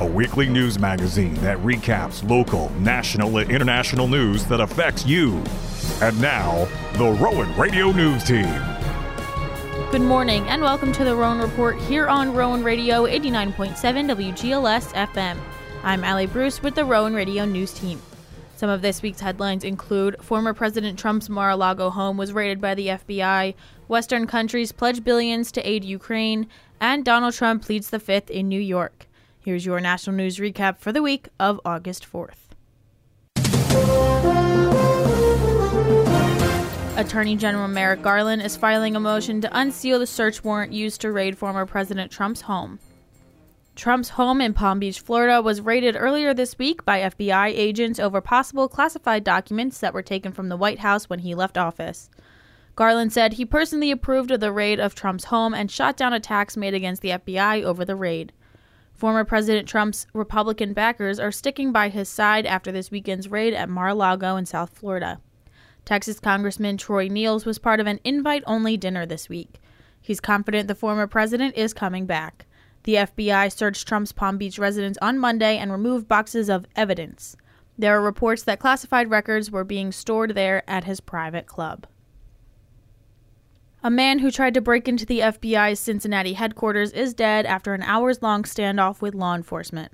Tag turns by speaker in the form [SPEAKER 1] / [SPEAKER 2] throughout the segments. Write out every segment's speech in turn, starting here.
[SPEAKER 1] a weekly news magazine that recaps local, national, and international news that affects you. And now, the Rowan Radio News Team.
[SPEAKER 2] Good morning and welcome to the Rowan Report here on Rowan Radio 89.7 WGLS FM. I'm Allie Bruce with the Rowan Radio News Team. Some of this week's headlines include former President Trump's Mar a Lago home was raided by the FBI, Western countries pledge billions to aid Ukraine, and Donald Trump pleads the fifth in New York. Here's your national news recap for the week of August 4th. Attorney General Merrick Garland is filing a motion to unseal the search warrant used to raid former President Trump's home. Trump's home in Palm Beach, Florida was raided earlier this week by FBI agents over possible classified documents that were taken from the White House when he left office. Garland said he personally approved of the raid of Trump's home and shot down attacks made against the FBI over the raid. Former President Trump's Republican backers are sticking by his side after this weekend's raid at Mar a Lago in South Florida. Texas Congressman Troy Nehls was part of an invite only dinner this week. He's confident the former president is coming back. The FBI searched Trump's Palm Beach residence on Monday and removed boxes of evidence. There are reports that classified records were being stored there at his private club. A man who tried to break into the FBI's Cincinnati headquarters is dead after an hours long standoff with law enforcement.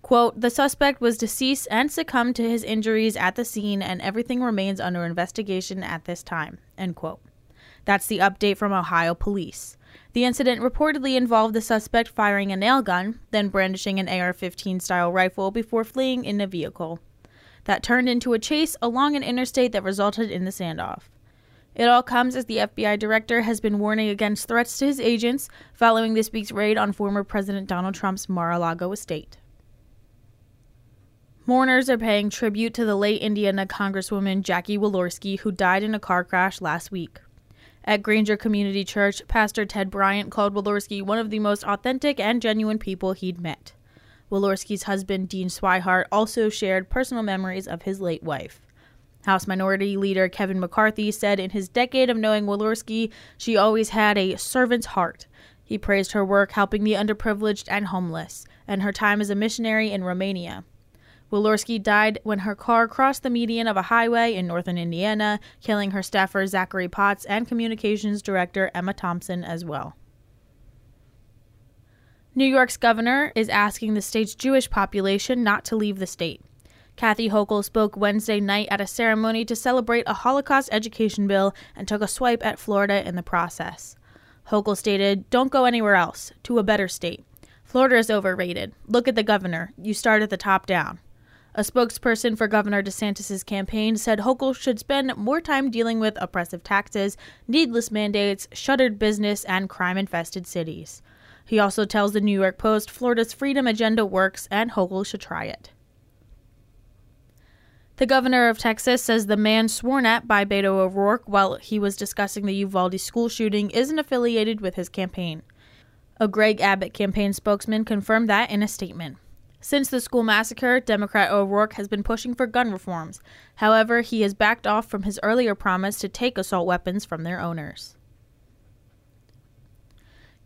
[SPEAKER 2] Quote, the suspect was deceased and succumbed to his injuries at the scene, and everything remains under investigation at this time. End quote. That's the update from Ohio police. The incident reportedly involved the suspect firing a nail gun, then brandishing an AR 15 style rifle before fleeing in a vehicle. That turned into a chase along an interstate that resulted in the standoff. It all comes as the FBI director has been warning against threats to his agents following this week's raid on former President Donald Trump's Mar a Lago estate. Mourners are paying tribute to the late Indiana Congresswoman Jackie Walorski, who died in a car crash last week. At Granger Community Church, Pastor Ted Bryant called Walorski one of the most authentic and genuine people he'd met. Walorski's husband, Dean Swihart, also shared personal memories of his late wife. House Minority Leader Kevin McCarthy said in his decade of knowing Walorski, she always had a servant's heart. He praised her work helping the underprivileged and homeless, and her time as a missionary in Romania. Walorski died when her car crossed the median of a highway in northern Indiana, killing her staffer Zachary Potts and communications director Emma Thomson as well. New York's governor is asking the state's Jewish population not to leave the state. Kathy Hochul spoke Wednesday night at a ceremony to celebrate a Holocaust education bill and took a swipe at Florida in the process. Hochul stated, Don't go anywhere else, to a better state. Florida is overrated. Look at the governor. You start at the top down. A spokesperson for Governor DeSantis' campaign said Hochul should spend more time dealing with oppressive taxes, needless mandates, shuttered business, and crime infested cities. He also tells the New York Post Florida's freedom agenda works and Hochul should try it. The governor of Texas says the man sworn at by Beto O'Rourke while he was discussing the Uvalde school shooting isn't affiliated with his campaign. A Greg Abbott campaign spokesman confirmed that in a statement. Since the school massacre, Democrat O'Rourke has been pushing for gun reforms. However, he has backed off from his earlier promise to take assault weapons from their owners.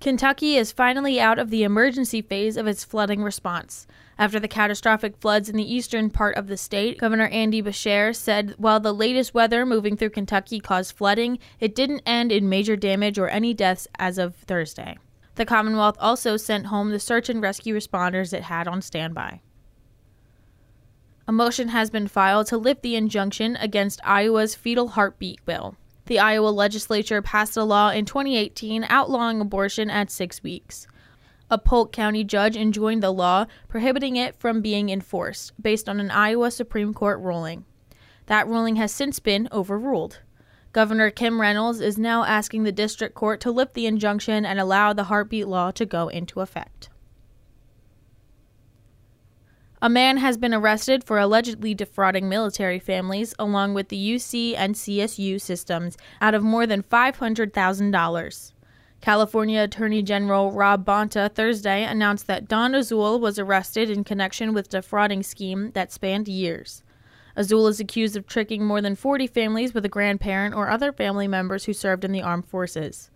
[SPEAKER 2] Kentucky is finally out of the emergency phase of its flooding response. After the catastrophic floods in the eastern part of the state, Governor Andy Beshear said while the latest weather moving through Kentucky caused flooding, it didn't end in major damage or any deaths as of Thursday. The Commonwealth also sent home the search and rescue responders it had on standby. A motion has been filed to lift the injunction against Iowa's fetal heartbeat bill. The Iowa legislature passed a law in 2018 outlawing abortion at six weeks. A Polk County judge enjoined the law, prohibiting it from being enforced, based on an Iowa Supreme Court ruling. That ruling has since been overruled. Governor Kim Reynolds is now asking the district court to lift the injunction and allow the heartbeat law to go into effect. A man has been arrested for allegedly defrauding military families, along with the UC and CSU systems, out of more than $500,000. California Attorney General Rob Bonta Thursday announced that Don Azul was arrested in connection with a defrauding scheme that spanned years. Azul is accused of tricking more than 40 families with a grandparent or other family members who served in the armed forces.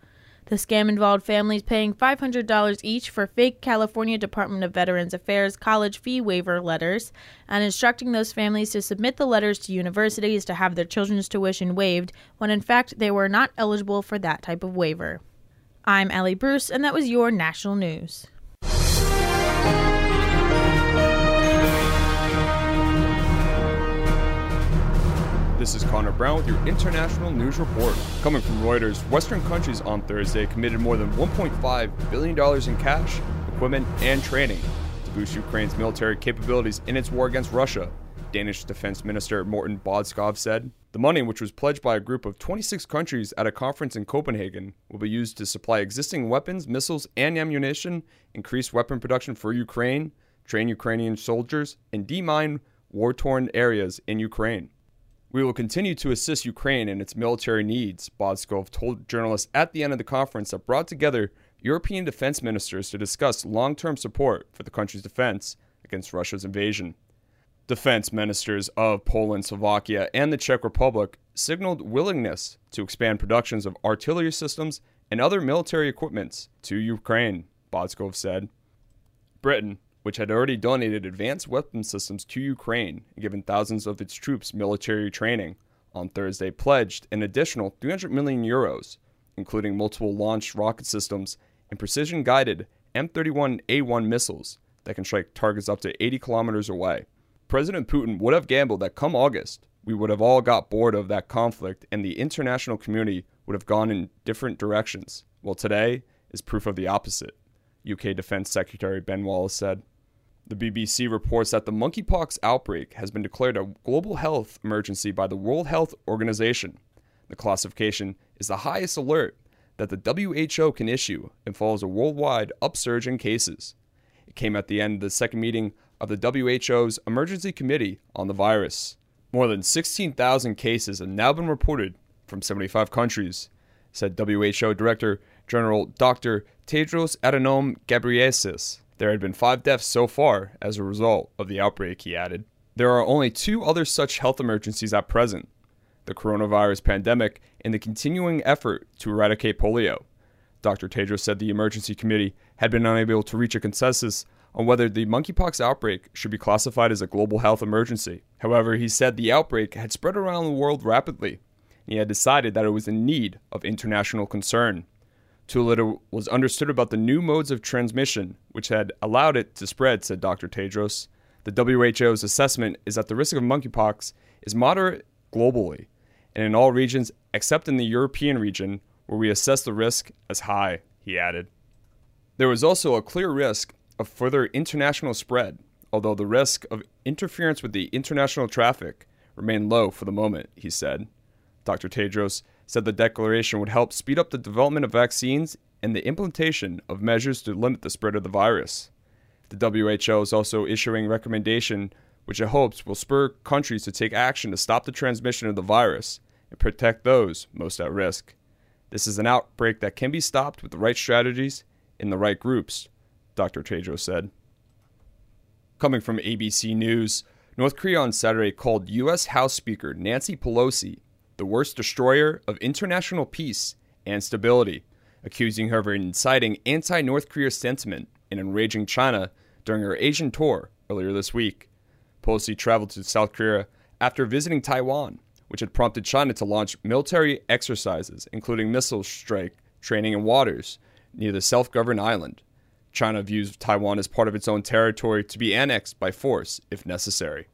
[SPEAKER 2] The scam involved families paying $500 each for fake California Department of Veterans Affairs college fee waiver letters and instructing those families to submit the letters to universities to have their children's tuition waived when in fact they were not eligible for that type of waiver. I'm Allie Bruce, and that was your national news.
[SPEAKER 3] This is Connor Brown with your international news report. Coming from Reuters, Western countries on Thursday committed more than $1.5 billion in cash, equipment, and training to boost Ukraine's military capabilities in its war against Russia. Danish Defense Minister Morten Bodskov said. The money, which was pledged by a group of 26 countries at a conference in Copenhagen, will be used to supply existing weapons, missiles, and ammunition, increase weapon production for Ukraine, train Ukrainian soldiers, and demine war torn areas in Ukraine. We will continue to assist Ukraine in its military needs, Bødskov told journalists at the end of the conference that brought together European defense ministers to discuss long term support for the country's defense against Russia's invasion. Defense ministers of Poland, Slovakia, and the Czech Republic signaled willingness to expand productions of artillery systems and other military equipments to Ukraine, Bødskov said. Britain, which had already donated advanced weapon systems to Ukraine and given thousands of its troops military training, on Thursday pledged an additional 300 million euros, including multiple launched rocket systems and precision guided M31A1 missiles that can strike targets up to 80 kilometers away. President Putin would have gambled that come August, we would have all got bored of that conflict and the international community would have gone in different directions. Well, today is proof of the opposite, UK Defense Secretary Ben Wallace said. The BBC reports that the monkeypox outbreak has been declared a global health emergency by the World Health Organization. The classification is the highest alert that the WHO can issue and follows a worldwide upsurge in cases. It came at the end of the second meeting of the WHO's Emergency Committee on the virus. More than 16,000 cases have now been reported from 75 countries, said WHO Director General Dr. Tedros Adhanom Ghebreyesus. There had been five deaths so far as a result of the outbreak, he added. There are only two other such health emergencies at present the coronavirus pandemic and the continuing effort to eradicate polio. Dr. Tedros said the emergency committee had been unable to reach a consensus on whether the monkeypox outbreak should be classified as a global health emergency. However, he said the outbreak had spread around the world rapidly, and he had decided that it was in need of international concern. Little was understood about the new modes of transmission, which had allowed it to spread, said Dr. Tedros. The WHO's assessment is that the risk of monkeypox is moderate globally, and in all regions except in the European region, where we assess the risk as high, he added. There was also a clear risk of further international spread, although the risk of interference with the international traffic remained low for the moment, he said. Dr. Tedros said the declaration would help speed up the development of vaccines and the implementation of measures to limit the spread of the virus. The WHO is also issuing recommendation which it hopes will spur countries to take action to stop the transmission of the virus and protect those most at risk. This is an outbreak that can be stopped with the right strategies in the right groups, Dr. Tedros said. Coming from ABC News, North Korea on Saturday called U.S. House Speaker Nancy Pelosi the worst destroyer of international peace and stability, accusing her of inciting anti North Korea sentiment and enraging China during her Asian tour earlier this week. Pelosi traveled to South Korea after visiting Taiwan, which had prompted China to launch military exercises, including missile strike training in waters near the self governed island. China views Taiwan as part of its own territory to be annexed by force if necessary.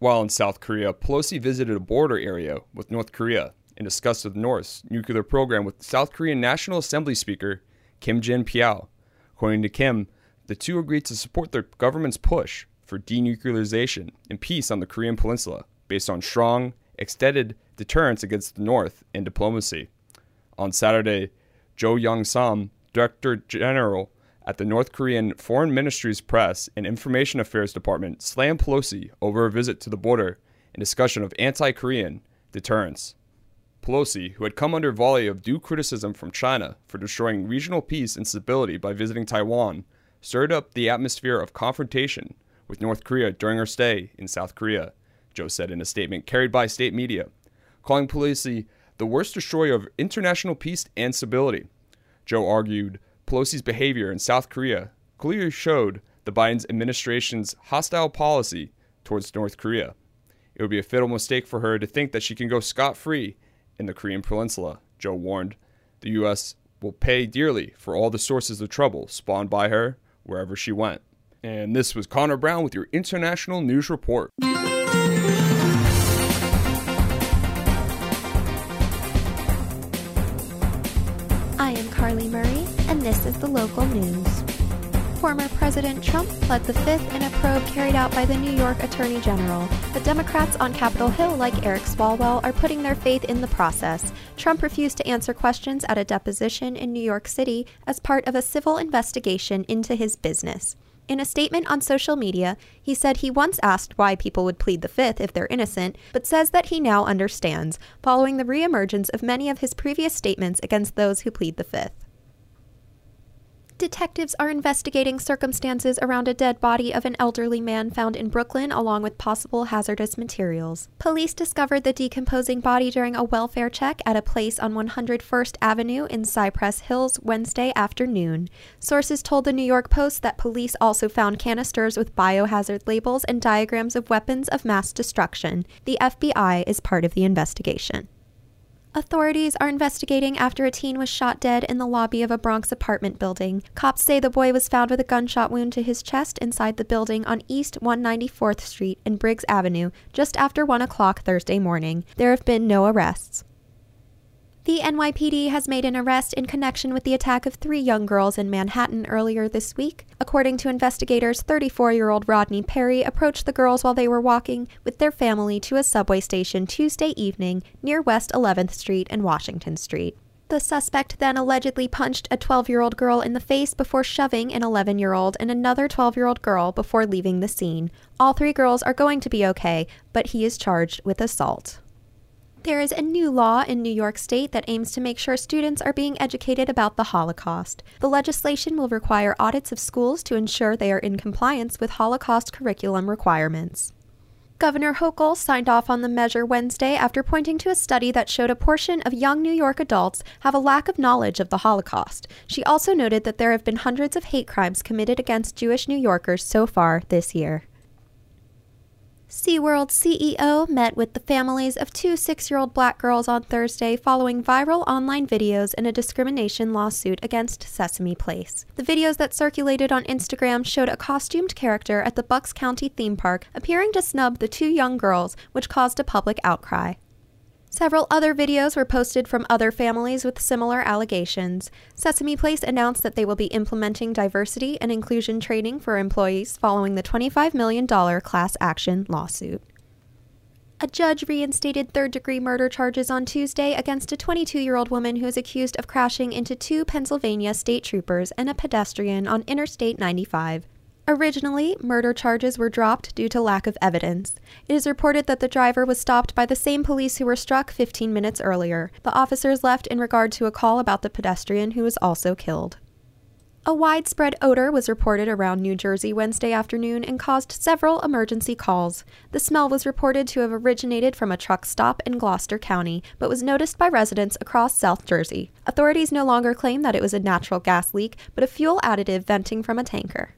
[SPEAKER 3] While in South Korea, Pelosi visited a border area with North Korea and discussed the North's nuclear program with South Korean National Assembly Speaker Kim Jin Pyo. According to Kim, the two agreed to support their government's push for denuclearization and peace on the Korean Peninsula based on strong, extended deterrence against the North and diplomacy. On Saturday, Jo Young Sam, Director General at the North Korean Foreign Ministry's Press and Information Affairs Department slammed Pelosi over a visit to the border and discussion of anti Korean deterrence. Pelosi, who had come under volley of due criticism from China for destroying regional peace and stability by visiting Taiwan, stirred up the atmosphere of confrontation with North Korea during her stay in South Korea, Jo said in a statement carried by state media, calling Pelosi the worst destroyer of international peace and stability. Jo argued Pelosi's behavior in South Korea clearly showed the Biden administration's hostile policy towards North Korea. It would be a fatal mistake for her to think that she can go scot free in the Korean Peninsula, Jo warned. The U.S. will pay dearly for all the sources of trouble spawned by her wherever she went. And this was Connor Brown with your International News Report.
[SPEAKER 4] The local news. Former President Trump pled the fifth in a probe carried out by the New York Attorney General. The Democrats on Capitol Hill, like Eric Swalwell, are putting their faith in the process. Trump refused to answer questions at a deposition in New York City as part of a civil investigation into his business. In a statement on social media, he said he once asked why people would plead the fifth if they're innocent, but says that he now understands, following the reemergence of many of his previous statements against those who plead the fifth. Detectives are investigating circumstances around a dead body of an elderly man found in Brooklyn along with possible hazardous materials. Police discovered the decomposing body during a welfare check at a place on 101st Avenue in Cypress Hills Wednesday afternoon. Sources told the New York Post that police also found canisters with biohazard labels and diagrams of weapons of mass destruction. The FBI is part of the investigation. Authorities are investigating after a teen was shot dead in the lobby of a Bronx apartment building. Cops say the boy was found with a gunshot wound to his chest inside the building on East 194th Street and Briggs Avenue just after 1 o'clock Thursday morning. There have been no arrests. The NYPD has made an arrest in connection with the attack of three young girls in Manhattan earlier this week. According to investigators, 34 year old Rodney Perry approached the girls while they were walking with their family to a subway station Tuesday evening near West 11th Street and Washington Street. The suspect then allegedly punched a 12 year old girl in the face before shoving an 11 year old and another 12 year old girl before leaving the scene. All three girls are going to be okay, but he is charged with assault. There is a new law in New York State that aims to make sure students are being educated about the Holocaust. The legislation will require audits of schools to ensure they are in compliance with Holocaust curriculum requirements. Governor Hochul signed off on the measure Wednesday after pointing to a study that showed a portion of young New York adults have a lack of knowledge of the Holocaust. She also noted that there have been hundreds of hate crimes committed against Jewish New Yorkers so far this year. SeaWorld CEO met with the families of two six year old black girls on Thursday following viral online videos in a discrimination lawsuit against Sesame Place. The videos that circulated on Instagram showed a costumed character at the Bucks County theme park appearing to snub the two young girls, which caused a public outcry. Several other videos were posted from other families with similar allegations. Sesame Place announced that they will be implementing diversity and inclusion training for employees following the $25 million class action lawsuit. A judge reinstated third degree murder charges on Tuesday against a 22 year old woman who is accused of crashing into two Pennsylvania state troopers and a pedestrian on Interstate 95. Originally, murder charges were dropped due to lack of evidence. It is reported that the driver was stopped by the same police who were struck 15 minutes earlier. The officers left in regard to a call about the pedestrian who was also killed. A widespread odor was reported around New Jersey Wednesday afternoon and caused several emergency calls. The smell was reported to have originated from a truck stop in Gloucester County, but was noticed by residents across South Jersey. Authorities no longer claim that it was a natural gas leak, but a fuel additive venting from a tanker.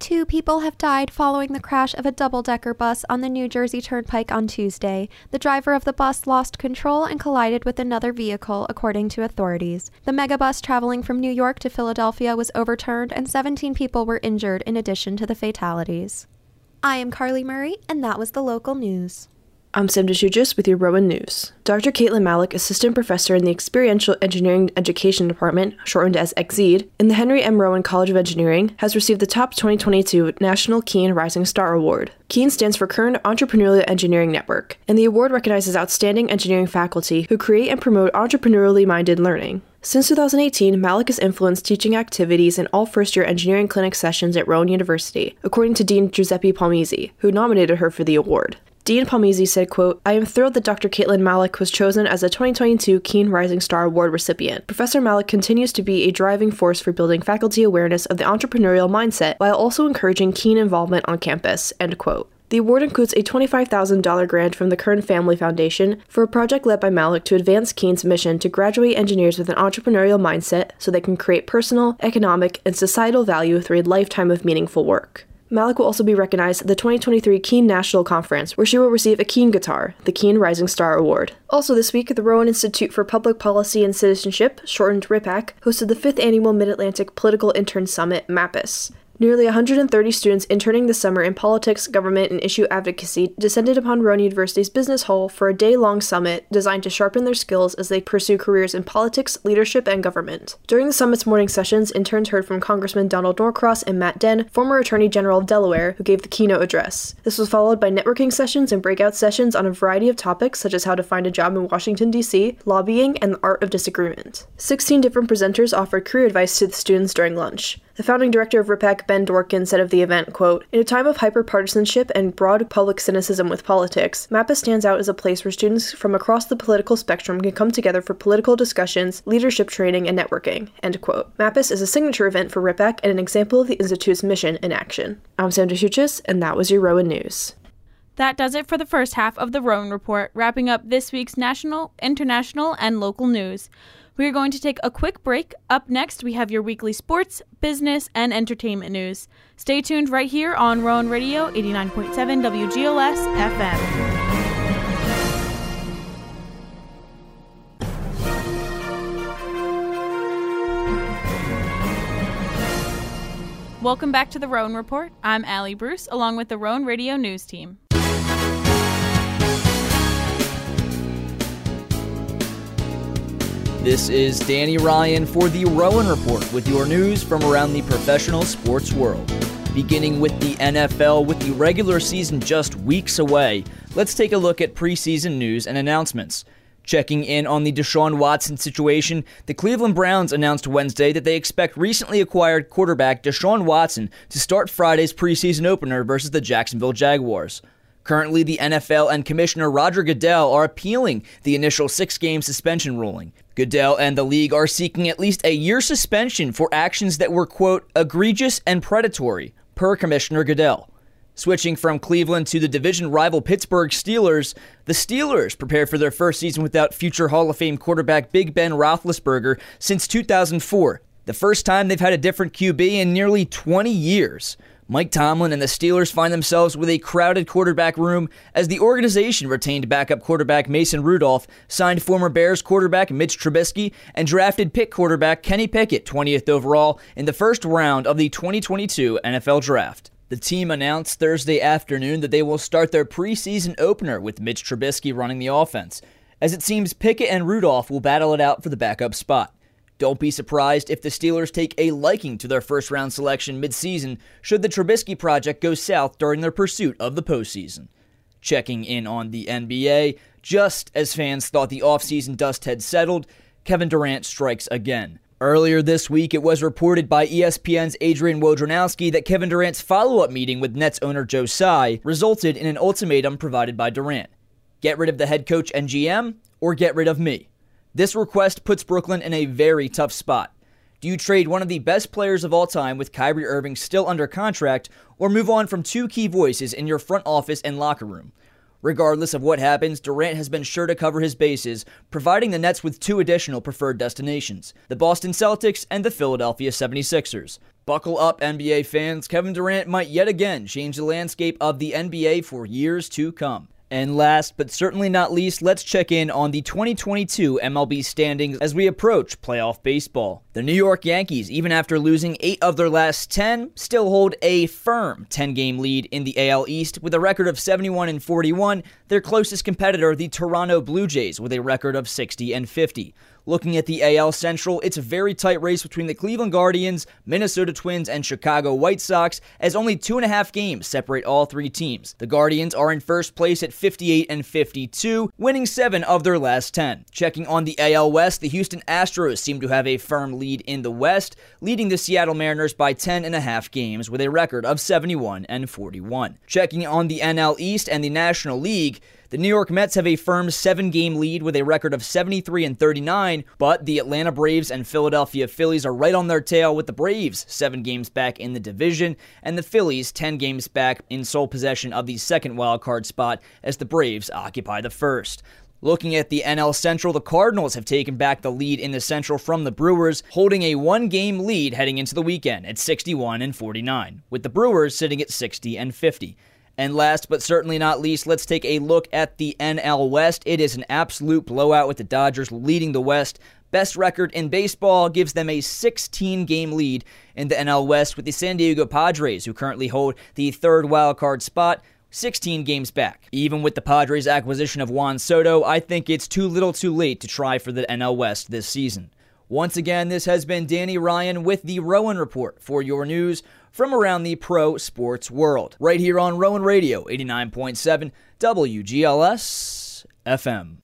[SPEAKER 4] Two people have died following the crash of a double decker bus on the New Jersey Turnpike on Tuesday. The driver of the bus lost control and collided with another vehicle, according to authorities. The megabus traveling from New York to Philadelphia was overturned, and 17 people were injured in addition to the fatalities. I am Carly Murray, and that was the local news.
[SPEAKER 5] I'm Sam DeShujis with your Rowan News. Dr. Kaitlin Mallouk, Assistant Professor in the Experiential Engineering Education Department, shortened as EXED, in the Henry M. Rowan College of Engineering, has received the top 2022 National KEEN Rising Star Award. KEEN stands for Kern Entrepreneurial Engineering Network, and the award recognizes outstanding engineering faculty who create and promote entrepreneurially minded learning. Since 2018, Mallouk has influenced teaching activities in all first year engineering clinic sessions at Rowan University, according to Dean Giuseppe Palmese, who nominated her for the award. Dean Palmese said, quote, I am thrilled that Dr. Kaitlin Mallouk was chosen as a 2022 KEEN Rising Star Award recipient. Professor Mallouk continues to be a driving force for building faculty awareness of the entrepreneurial mindset while also encouraging keen involvement on campus, end quote. The award includes a $25,000 grant from the Kern Family Foundation for a project led by Mallouk to advance KEEN's mission to graduate engineers with an entrepreneurial mindset so they can create personal, economic, and societal value through a lifetime of meaningful work. Mallouk will also be recognized at the 2023 KEEN National Conference, where she will receive a KEEN guitar, the KEEN Rising Star Award. Also this week, the Rowan Institute for Public Policy and Citizenship, shortened RIPAC, hosted the 5th Annual Mid-Atlantic Political Intern Summit, MAPIS. Nearly 130 students interning this summer in politics, government, and issue advocacy descended upon Rowan University's Business Hall for a day long summit designed to sharpen their skills as they pursue careers in politics, leadership, and government. During the summit's morning sessions, interns heard from Congressman Donald Norcross and Matt Denn, former Attorney General of Delaware, who gave the keynote address. This was followed by networking sessions and breakout sessions on a variety of topics such as how to find a job in Washington, D.C., lobbying, and the art of disagreement. 16 different presenters offered career advice to the students during lunch. The founding director of RIPAC, Ben Dworkin, said of the event, quote, In a time of hyper-partisanship and broad public cynicism with politics, MAPIS stands out as a place where students from across the political spectrum can come together for political discussions, leadership training, and networking, end quote. MAPIS is a signature event for RIPAC and an example of the Institute's mission in action. I'm Sandra Schuchis, and that was your Rowan News.
[SPEAKER 2] That does it for the first half of the Rowan Report, wrapping up this week's national, international, and local news. We are going to take a quick break. Up next, we have your weekly sports, business, and entertainment news. Stay tuned right here on Rowan Radio 89.7 WGLS FM. Welcome back to the Rowan Report. I'm Allie Bruce, along with the Rowan Radio News team.
[SPEAKER 6] This is Danny Ryan for the Rowan Report with your news from around the professional sports world. Beginning with the NFL, with the regular season just weeks away, let's take a look at preseason news and announcements. Checking in on the Deshaun Watson situation, the Cleveland Browns announced Wednesday that they expect recently acquired quarterback Deshaun Watson to start Friday's preseason opener versus the Jacksonville Jaguars. Currently, the NFL and Commissioner Roger Goodell are appealing the initial six game suspension ruling. Goodell and the league are seeking at least a year suspension for actions that were, quote, egregious and predatory, per Commissioner Goodell. Switching from Cleveland to the division rival Pittsburgh Steelers, the Steelers prepare for their first season without future Hall of Fame quarterback Big Ben Roethlisberger since 2004, the first time they've had a different QB in nearly 20 years. Mike Tomlin and the Steelers find themselves with a crowded quarterback room as the organization retained backup quarterback Mason Rudolph, signed former Bears quarterback Mitch Trubisky, and drafted pick quarterback Kenny Pickett 20th overall in the first round of the 2022 NFL Draft. The team announced Thursday afternoon that they will start their preseason opener with Mitch Trubisky running the offense, as it seems Pickett and Rudolph will battle it out for the backup spot. Don't be surprised if the Steelers take a liking to their first round selection midseason should the Trubisky project go south during their pursuit of the postseason. Checking in on the NBA, just as fans thought the offseason dust had settled, Kevin Durant strikes again. Earlier this week, it was reported by ESPN's Adrian Wojnarowski that Kevin Durant's follow up meeting with Nets owner Joe Tsai resulted in an ultimatum provided by Durant get rid of the head coach and GM, or get rid of me. This request puts Brooklyn in a very tough spot. Do you trade one of the best players of all time with Kyrie Irving still under contract, or move on from two key voices in your front office and locker room? Regardless of what happens, Durant has been sure to cover his bases, providing the Nets with two additional preferred destinations the Boston Celtics and the Philadelphia 76ers. Buckle up, NBA fans. Kevin Durant might yet again change the landscape of the NBA for years to come. And last but certainly not least, let's check in on the 2022 MLB standings as we approach playoff baseball. The New York Yankees, even after losing 8 of their last 10, still hold a firm 10 game lead in the AL East with a record of 71 and 41. Their closest competitor, the Toronto Blue Jays, with a record of 60 and 50. Looking at the AL Central, it's a very tight race between the Cleveland Guardians, Minnesota Twins, and Chicago White Sox, as only two and a half games separate all three teams. The Guardians are in first place at 58 and 52, winning seven of their last 10. Checking on the AL West, the Houston Astros seem to have a firm lead in the West, leading the Seattle Mariners by 10 and a half games with a record of 71 and 41. Checking on the NL East and the National League, the New York Mets have a firm seven game lead with a record of 73 and 39, but the Atlanta Braves and Philadelphia Phillies are right on their tail with the Braves seven games back in the division, and the Phillies 10 games back in sole possession of the second wildcard spot as the Braves occupy the first. Looking at the NL Central, the Cardinals have taken back the lead in the Central from the Brewers, holding a one game lead heading into the weekend at 61 and 49, with the Brewers sitting at 60 and 50. And last but certainly not least, let's take a look at the NL West. It is an absolute blowout with the Dodgers leading the West. Best record in baseball gives them a 16 game lead in the NL West with the San Diego Padres, who currently hold the third wildcard spot. 16 games back. Even with the Padres' acquisition of Juan Soto, I think it's too little too late to try for the NL West this season. Once again, this has been Danny Ryan with the Rowan Report for your news from around the pro sports world. Right here on Rowan Radio, 89.7 WGLS FM.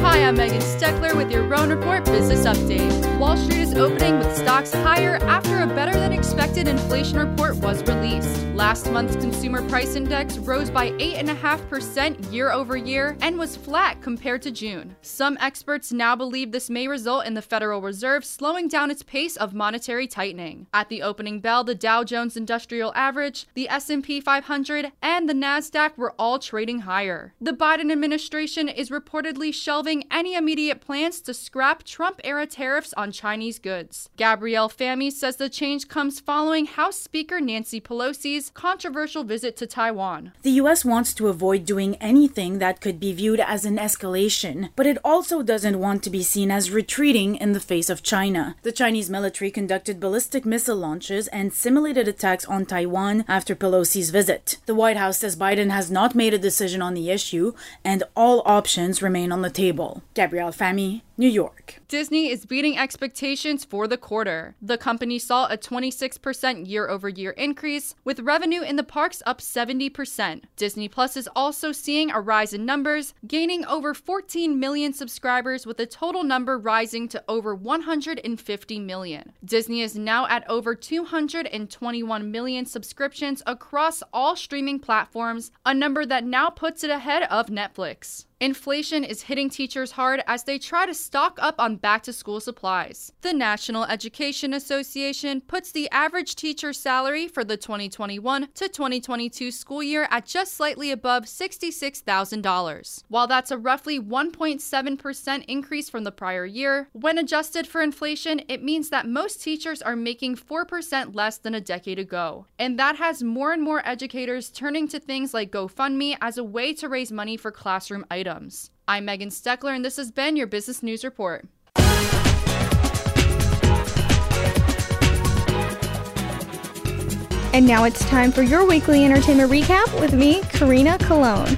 [SPEAKER 7] Hi, I'm Megan Steckler with your Rowan Report Business Update. Wall Street is opening with stocks higher after a better than expected inflation report was released. Last month's consumer price index rose by 8.5% year over year and was flat compared to June. Some experts now believe this may result in the Federal Reserve slowing down its pace of monetary tightening. At the opening bell, the Dow Jones Industrial Average, the S&P 500, and the Nasdaq were all trading higher. The Biden administration is reportedly shelving any immediate plans to scrap Trump-era tariffs on Chinese goods. Gabrielle Fahmy says the change comes following House Speaker Nancy Pelosi's controversial visit to Taiwan.
[SPEAKER 8] The U.S. wants to avoid doing anything that could be viewed as an escalation, but it also doesn't want to be seen as retreating in the face of China. The Chinese military conducted ballistic missile launches and simulated attacks on Taiwan after Pelosi's visit. The White House says Biden has not made a decision on the issue, and all options remain on the table. Gabrielle Fahmy, New York.
[SPEAKER 7] Disney is beating expectations for the quarter. The company saw a 26% year over year increase, with revenue in the parks up 70%. Disney Plus is also seeing a rise in numbers, gaining over 14 million subscribers, with the total number rising to over 150 million. Disney is now at over 221 million subscriptions across all streaming platforms, a number that now puts it ahead of Netflix. Inflation is hitting teachers hard as they try to stock up on back to school supplies. The National Education Association puts the average teacher salary for the 2021 to 2022 school year at just slightly above $66,000. While that's a roughly 1.7% increase from the prior year, when adjusted for inflation, it means that most teachers are making 4% less than a decade ago. And that has more and more educators turning to things like GoFundMe as a way to raise money for classroom items items. I'm Megan Steckler, and this has been your Business News Report.
[SPEAKER 9] And now it's time for your weekly entertainment recap with me, Karina Cologne.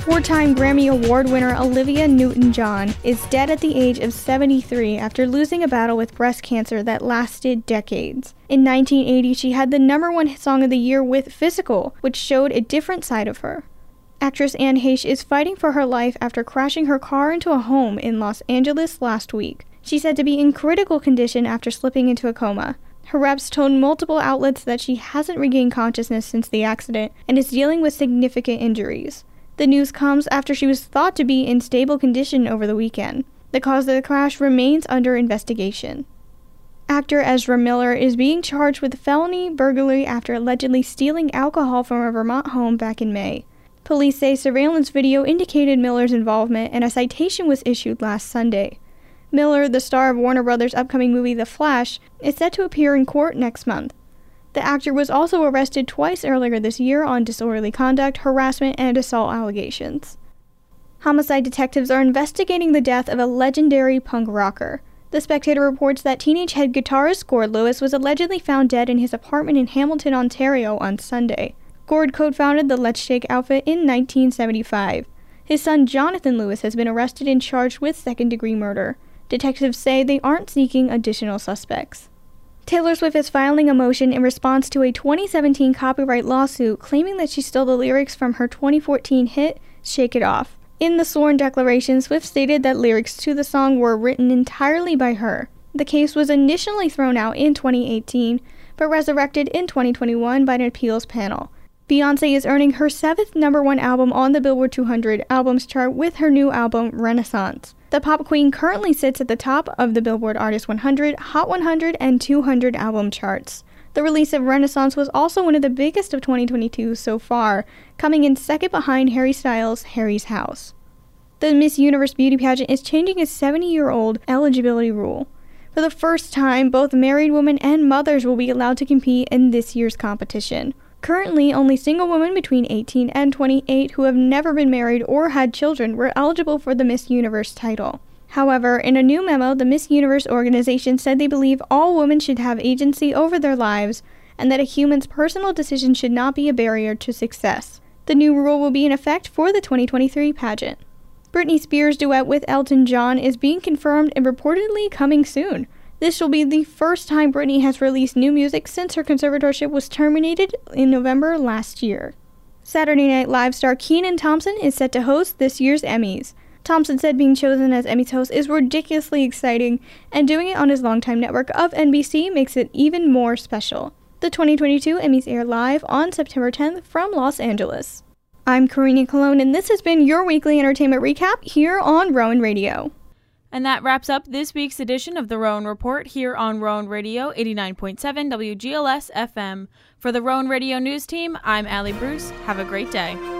[SPEAKER 9] Four time Grammy Award winner Olivia Newton John is dead at the age of 73 after losing a battle with breast cancer that lasted decades. In 1980, she had the number one song of the year with Physical, which showed a different side of her. Actress Anne Heche is fighting for her life after crashing her car into a home in Los Angeles last week. She's said to be in critical condition after slipping into a coma. Her reps told multiple outlets that she hasn't regained consciousness since the accident and is dealing with significant injuries. The news comes after she was thought to be in stable condition over the weekend. The cause of the crash remains under investigation. Actor Ezra Miller is being charged with felony burglary after allegedly stealing alcohol from a Vermont home back in May. Police say surveillance video indicated Miller's involvement and a citation was issued last Sunday. Miller, the star of Warner Brothers' upcoming movie The Flash, is set to appear in court next month. The actor was also arrested twice earlier this year on disorderly conduct, harassment, and assault allegations. Homicide detectives are investigating the death of a legendary punk rocker. The Spectator reports that teenage head guitarist Gord Lewis was allegedly found dead in his apartment in Hamilton, Ontario on Sunday. Gord co founded the Let's Shake outfit in 1975. His son Jonathan Lewis has been arrested and charged with second degree murder. Detectives say they aren't seeking additional suspects. Taylor Swift is filing a motion in response to a 2017 copyright lawsuit claiming that she stole the lyrics from her 2014 hit, Shake It Off. In the sworn declaration, Swift stated that lyrics to the song were written entirely by her. The case was initially thrown out in 2018, but resurrected in 2021 by an appeals panel. Beyonce is earning her seventh number one album on the Billboard 200 albums chart with her new album, Renaissance. The pop queen currently sits at the top of the Billboard Artist 100, Hot 100, and 200 album charts. The release of Renaissance was also one of the biggest of 2022 so far, coming in second behind Harry Styles' Harry's House. The Miss Universe beauty pageant is changing a 70 year old eligibility rule. For the first time, both married women and mothers will be allowed to compete in this year's competition. Currently, only single women between 18 and 28 who have never been married or had children were eligible for the Miss Universe title. However, in a new memo, the Miss Universe organization said they believe all women should have agency over their lives and that a human's personal decision should not be a barrier to success. The new rule will be in effect for the 2023 pageant. Britney Spears' duet with Elton John is being confirmed and reportedly coming soon. This will be the first time Britney has released new music since her conservatorship was terminated in November last year. Saturday Night Live star Kenan Thompson is set to host this year's Emmys. Thompson said being chosen as Emmys host is ridiculously exciting, and doing it on his longtime network of NBC makes it even more special. The 2022 Emmys air live on September 10th from Los Angeles. I'm Karina Cologne, and this has been your weekly entertainment recap here on Rowan Radio.
[SPEAKER 2] And that wraps up this week's edition of the Rowan Report here on Rowan Radio 89.7 WGLS FM. For the Rowan Radio News Team, I'm Allie Bruce. Have a great day.